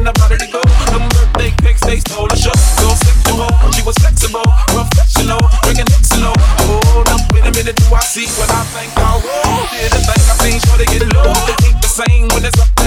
in a body go. Them birthday cakes, they stole a show. So sexual, she was flexible, professional, breaking it slow. Hold up, wait a minute, do I see what I think I wrote? Did the thing I seen, sure they get low. It Ain't the same when it's up